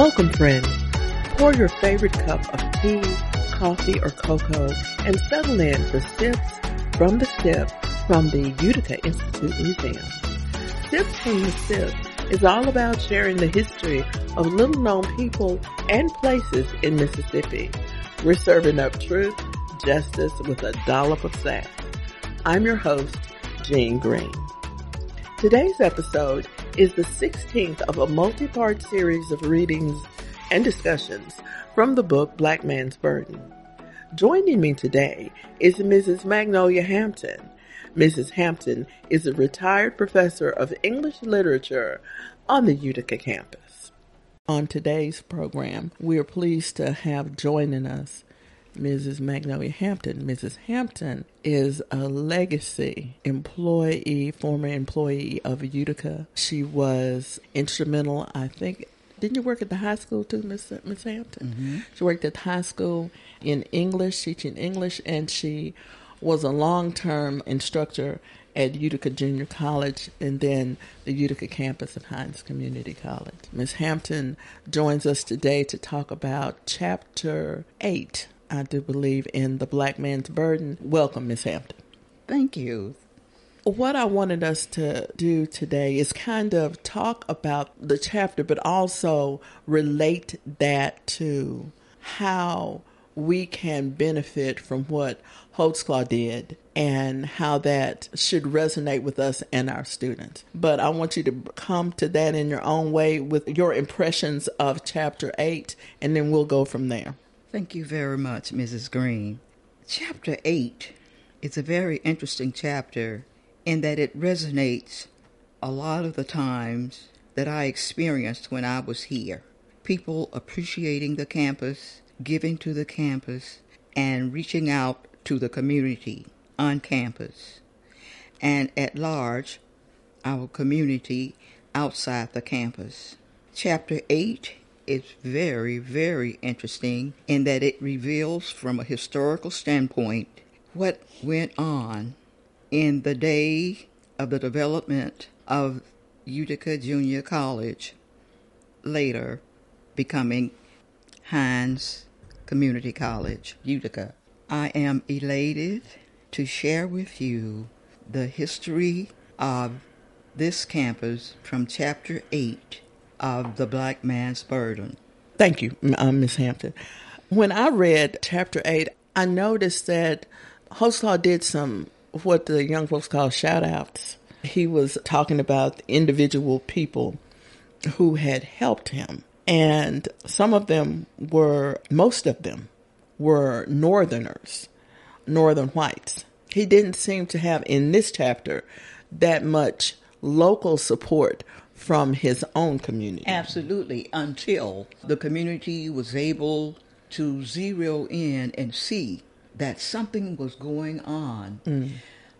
Welcome, friends. Pour your favorite cup of tea, coffee, or cocoa and settle in for Sips from the Sipp from the Utica Institute Museum. Sips from the Sipp is all about sharing the history of little known people and places in Mississippi. We're serving up truth, justice with a dollop of sass. I'm your host, Jean Green. Today's episode is the 16th of a multi-part series of readings and discussions from the book Black Man's Burden. Joining me today is Mrs. Magnolia Hampton. Mrs. Hampton is a retired professor of English literature on the Utica campus. On today's program, we are pleased to have joining us Mrs. Magnolia Hampton. Mrs. Hampton is a legacy employee, former employee of Utica. She was instrumental, I think. Didn't you work at the high school too, Miss Miss Hampton? Mm-hmm. She worked at the high school in English, teaching English, and she was a long-term instructor at Utica Junior College and then the Utica campus of Hinds Community College. Ms. Hampton joins us today to talk about Chapter 8, I do believe, in The Black Man's Burden. Welcome, Ms. Hampton. Thank you. What I wanted us to do today is kind of talk about the chapter, but also relate that to how we can benefit from what Holtzclaw did and how that should resonate with us and our students. But I want you to come to that in your own way with your impressions of chapter 8, and then we'll go from there. Thank you very much, Mrs. Green. Chapter 8 is a very interesting chapter in that it resonates a lot of the times that I experienced when I was here. People appreciating the campus, giving to the campus, and reaching out to the community on campus and at large, our community outside the campus. Chapter 8 is very, very interesting in that it reveals from a historical standpoint what went on in the day of the development of Utica Junior College, later becoming Hinds Community College, Utica. I am elated to share with you the history of this campus from Chapter 8 of The Black Man's Burden. Thank you, um, Ms. Hampton. When I read Chapter 8, I noticed that Holtzclaw did some what the young folks call shout outs. He was talking about individual people who had helped him. And some of them were, most of them were Northerners, Northern whites. He didn't seem to have in this chapter that much local support from his own community. Absolutely, until the community was able to zero in and see that something was going on Mm.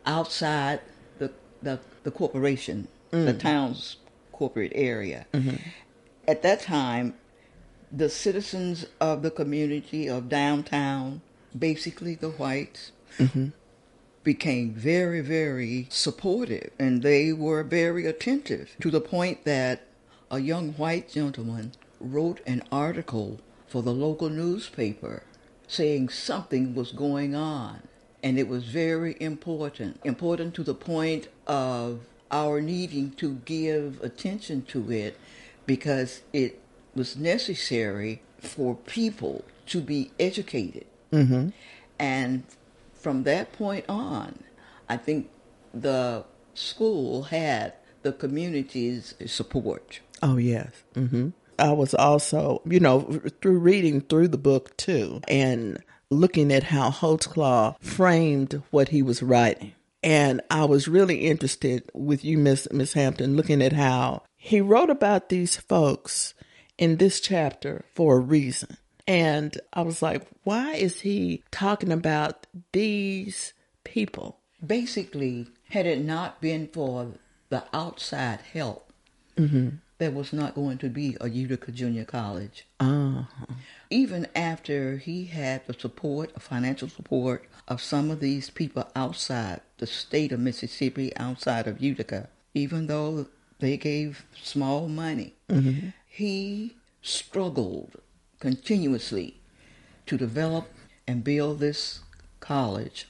outside the, the, the corporation, the mm. town's corporate area. Mm-hmm. At that time, the citizens of the community of downtown, basically the whites, mm-hmm. Became very, very supportive and they were very attentive to the point that a young white gentleman wrote an article for the local newspaper saying something was going on and it was very important important to the point of our needing to give attention to it because it was necessary for people to be educated. Mm-hmm. And from that point on, I think the school had the community's support. Oh, yes. hmm I was also, you know, through reading through the book too and looking at how Holtzclaw framed what he was writing. And I was really interested with you, Miss Miss Hampton, looking at how he wrote about these folks in this chapter for a reason. And I was like, why is he talking about these people? Basically, had it not been for the outside help, there was not going to be a Utica Junior College. Uh, Even after he had the support, financial support of some of these people outside the state of Mississippi, outside of Utica, even though they gave small money, he struggled continuously to develop and build this college,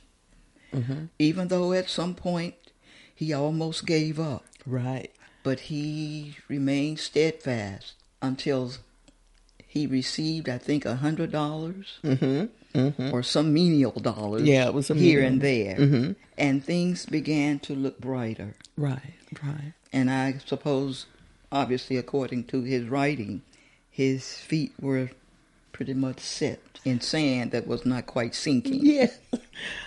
even though at some point he almost gave up. Right. But he remained steadfast until he received, I think, a hundred dollars or some menial dollars. Mm-hmm. Yeah, it was here and there, Mhm. and things began to look brighter. Right. Right. And I suppose, obviously, according to his writing, his feet were pretty much set in sand that was not quite sinking. Yeah.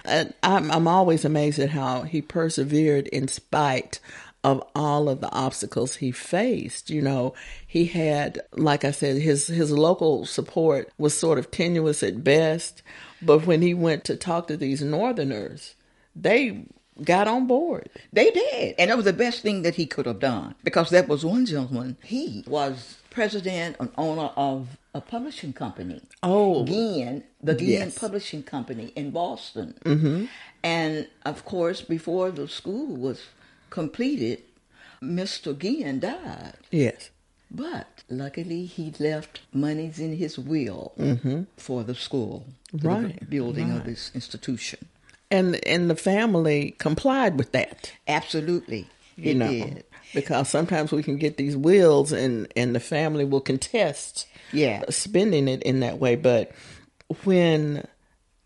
And I'm I'm always amazed at how he persevered in spite of all of the obstacles he faced. You know, he had like I said, his his local support was sort of tenuous at best, but when he went to talk to these northerners, they got on board. They did. And it was the best thing that he could have done because that was one gentleman, he was president and owner of a publishing company. Oh. Ginn, the Ginn Yes. Publishing Company in Boston. Mm-hmm. And of course, before the school was completed, Mr. Ginn died. Yes. But luckily, he left monies in his will for the school, for the Right, building of this institution. And and the family complied with that. Absolutely, you it know did. Because sometimes we can get these wills and and the family will contest Yeah. spending it in that way but when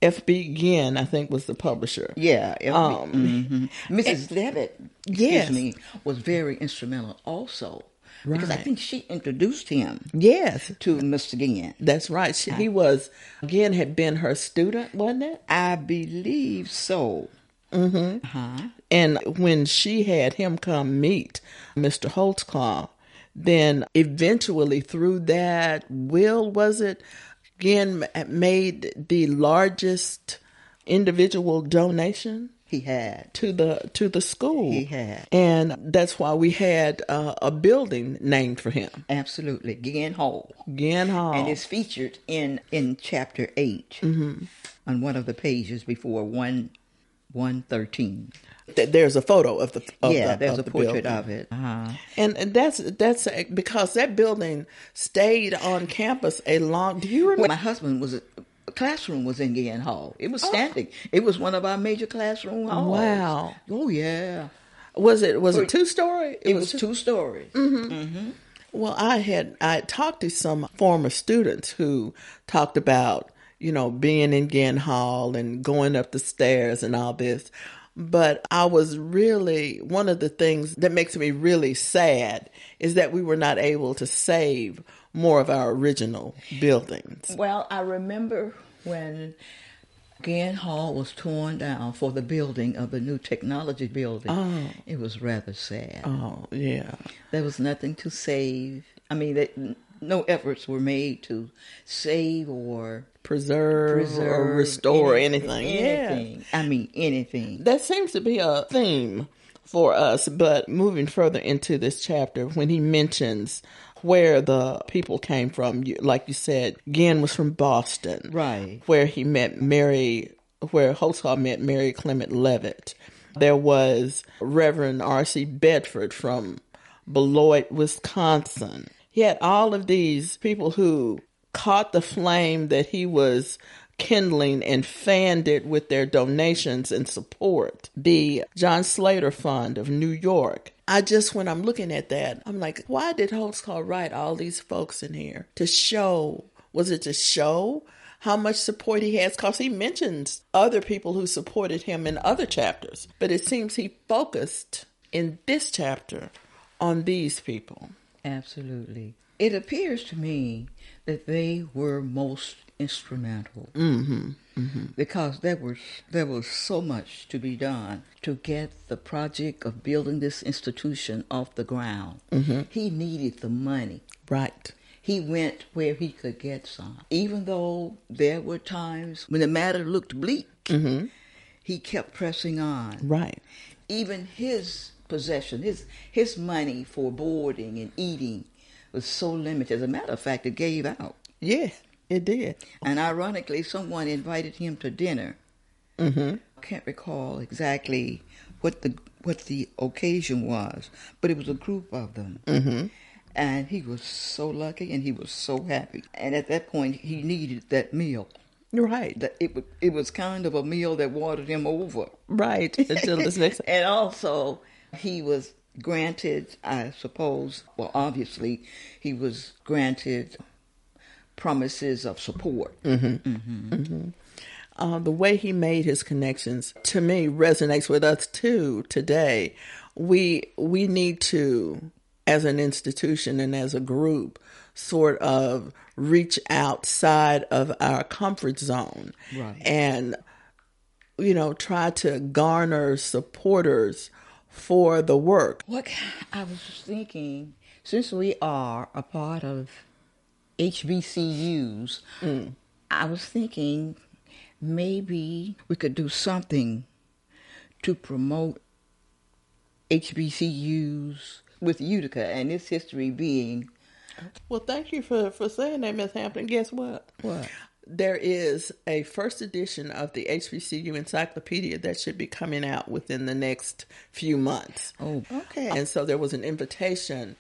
fb Ginn, i think was the publisher Yeah, every- Um, mhm. Mrs. Leavitt, excuse Yes. me, was very instrumental also because I think she introduced him yes to Mr. Ginn. that's right she, he was Ginn had been her student wasn't it I believe so. Mm-hmm. Uh-huh. And when she had him come meet mr holtzclaw then eventually through that will was it Ginn ma- made the largest individual donation He had. to the to the school. He had. and that's why we had uh, a building named for him, Absolutely. Ginn Hall. Ginn Hall. And it's featured in, in chapter 8 Mm-hmm. on one of the pages before 1 113. There's a photo of the of yeah, the, there's of a the portrait building. of it. Uh-huh. and and that's that's because that building stayed on campus a long. Do you remember? my husband was a classroom was in Ginn Hall. It Oh. was standing. It was one of our major classroom halls. Wow. Oh yeah. Was it was it two story? It, was two stories. Mm-hmm. Well, I had I had talked to some former students who talked about you know being in Ginn Hall and going up the stairs and all this, but I was really one of the things that makes me really sad is that we were not able to save more of our original buildings. Well, I remember when Ginn Hall was torn down for the building of the new technology building. Oh. It was rather sad. Oh yeah, There was nothing to save. I mean, that, no efforts were made to save or preserve, preserve or restore any- anything. Yeah. Anything. I mean, anything. that seems to be a theme for us. But moving further into this chapter, when he mentions where the people came from, like you said, Ginn was from Boston, Right. Where he met Mary, where Holtzclaw met Mary Clement Leavitt. There was Reverend R.C. Bedford from Beloit, Wisconsin. He had all of these people who caught the flame that he was kindling and fanned it with their donations and support. The John Slater Fund of New York. I just, when I'm looking at that, I'm like, why did Holtzclaw write all these folks in here? To show, was it to show how much support he has? Because he mentions other people who supported him in other chapters. But it seems he focused in this chapter on these people. Absolutely. It appears to me that they were most instrumental mm-hmm. Mm-hmm. because there was there was so much to be done to get the project of building this institution off the ground. Mm-hmm. He needed the money. Right. He went where he could get some, even though there were times when the matter looked bleak. He kept pressing on Right. even his possession, his his money for boarding and eating was so limited. As a matter of fact, it gave out. Yeah, it did. And ironically, someone invited him to dinner. Mm-hmm. I can't recall exactly what the what the occasion was, but it was a group of them. Mm-hmm. And he was so lucky and he was so happy. And at that point, he needed that meal. Right. That it, it was kind of a meal that watered him over. Right. Until this next. and also, he was granted, I suppose, well, obviously, he was granted promises of support. Mm-hmm. Mm-hmm. Mm-hmm. Uh, the way he made his connections to me resonates with us too today. We we need to, as an institution and as a group, sort of reach outside of our comfort zone right. and you know try to garner supporters for the work. What I was thinking, since we are a part of HBCUs, mm. I was thinking maybe we could do something to promote HBCUs with Utica and its history being. Well, thank you for, for saying that, Miss Hampton. Guess what? What? There is a first edition of the HBCU Encyclopedia that should be coming out within the next few months. Oh, okay. And so there was an invitation.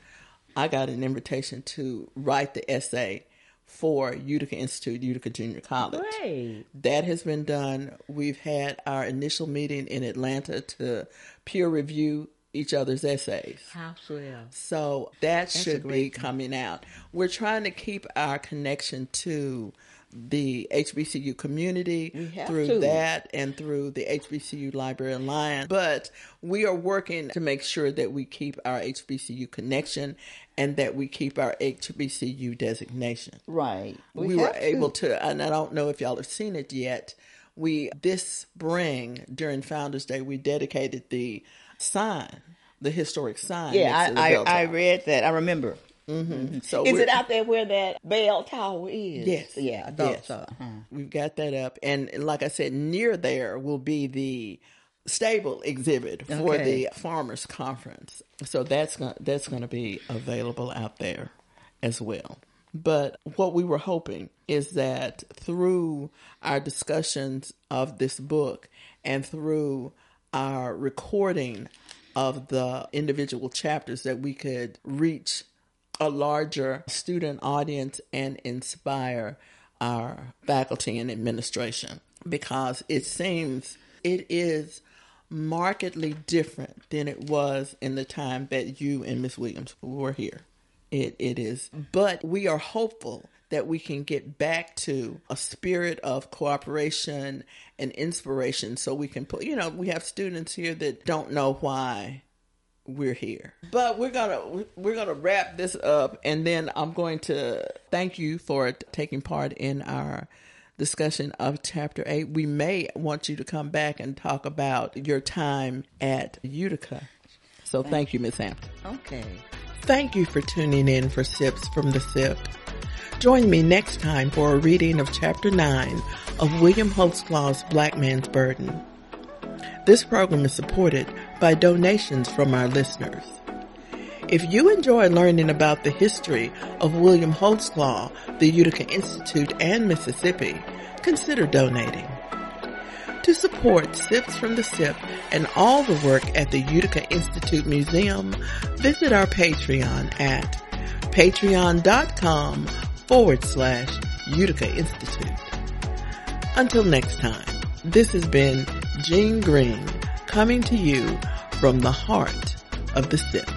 I got an invitation to write the essay for Utica Institute, Utica Junior College. Great. That has been done. We've had our initial meeting in Atlanta to peer review each other's essays. How swell. So that That's should be coming out. We're trying to keep our connection to the HBCU community through to. that and through the HBCU Library Alliance. But we are working to make sure that we keep our HBCU connection and that we keep our HBCU designation. Right. We, we were to. able to, and I don't know if y'all have seen it yet. We, this spring during Founders Day, we dedicated the sign, the historic sign. Yeah, I, I, I read that. I remember. Mm-hmm. Mm-hmm. So is it out there where that bell tower is? Yes. Yeah, I thought yes. so. Uh-huh. We've got that up, and like I said, near there will be the stable exhibit for okay. the farmers conference. So that's gonna, that's going to be available out there as well. But what we were hoping is that through our discussions of this book and through our recording of the individual chapters that we could reach a larger student audience and inspire our faculty and administration because it seems it is markedly different than it was in the time that you and Miss Williams were here. It it is, but we are hopeful that we can get back to a spirit of cooperation and inspiration so we can put you know we have students here that don't know why we're here. But we're gonna we're gonna wrap this up, and then I'm going to thank you for taking part in our discussion of chapter eight. We may want you to come back and talk about your time at Utica. So thank, thank you, miss Hampton. Okay. Thank you for tuning in for Sips from the Sipp. Join me next time for a reading of chapter nine of William Holtzclaw's Black Man's Burden. This program is supported by donations from our listeners. If you enjoy learning about the history of William Holtzclaw, the Utica Institute, and Mississippi, consider donating. To support Sips from the Sipp and all the work at the Utica Institute Museum, visit our Patreon at patreon.com forward slash Utica Institute. Until next time, this has been Jean Green coming to you from the heart of the Sipp.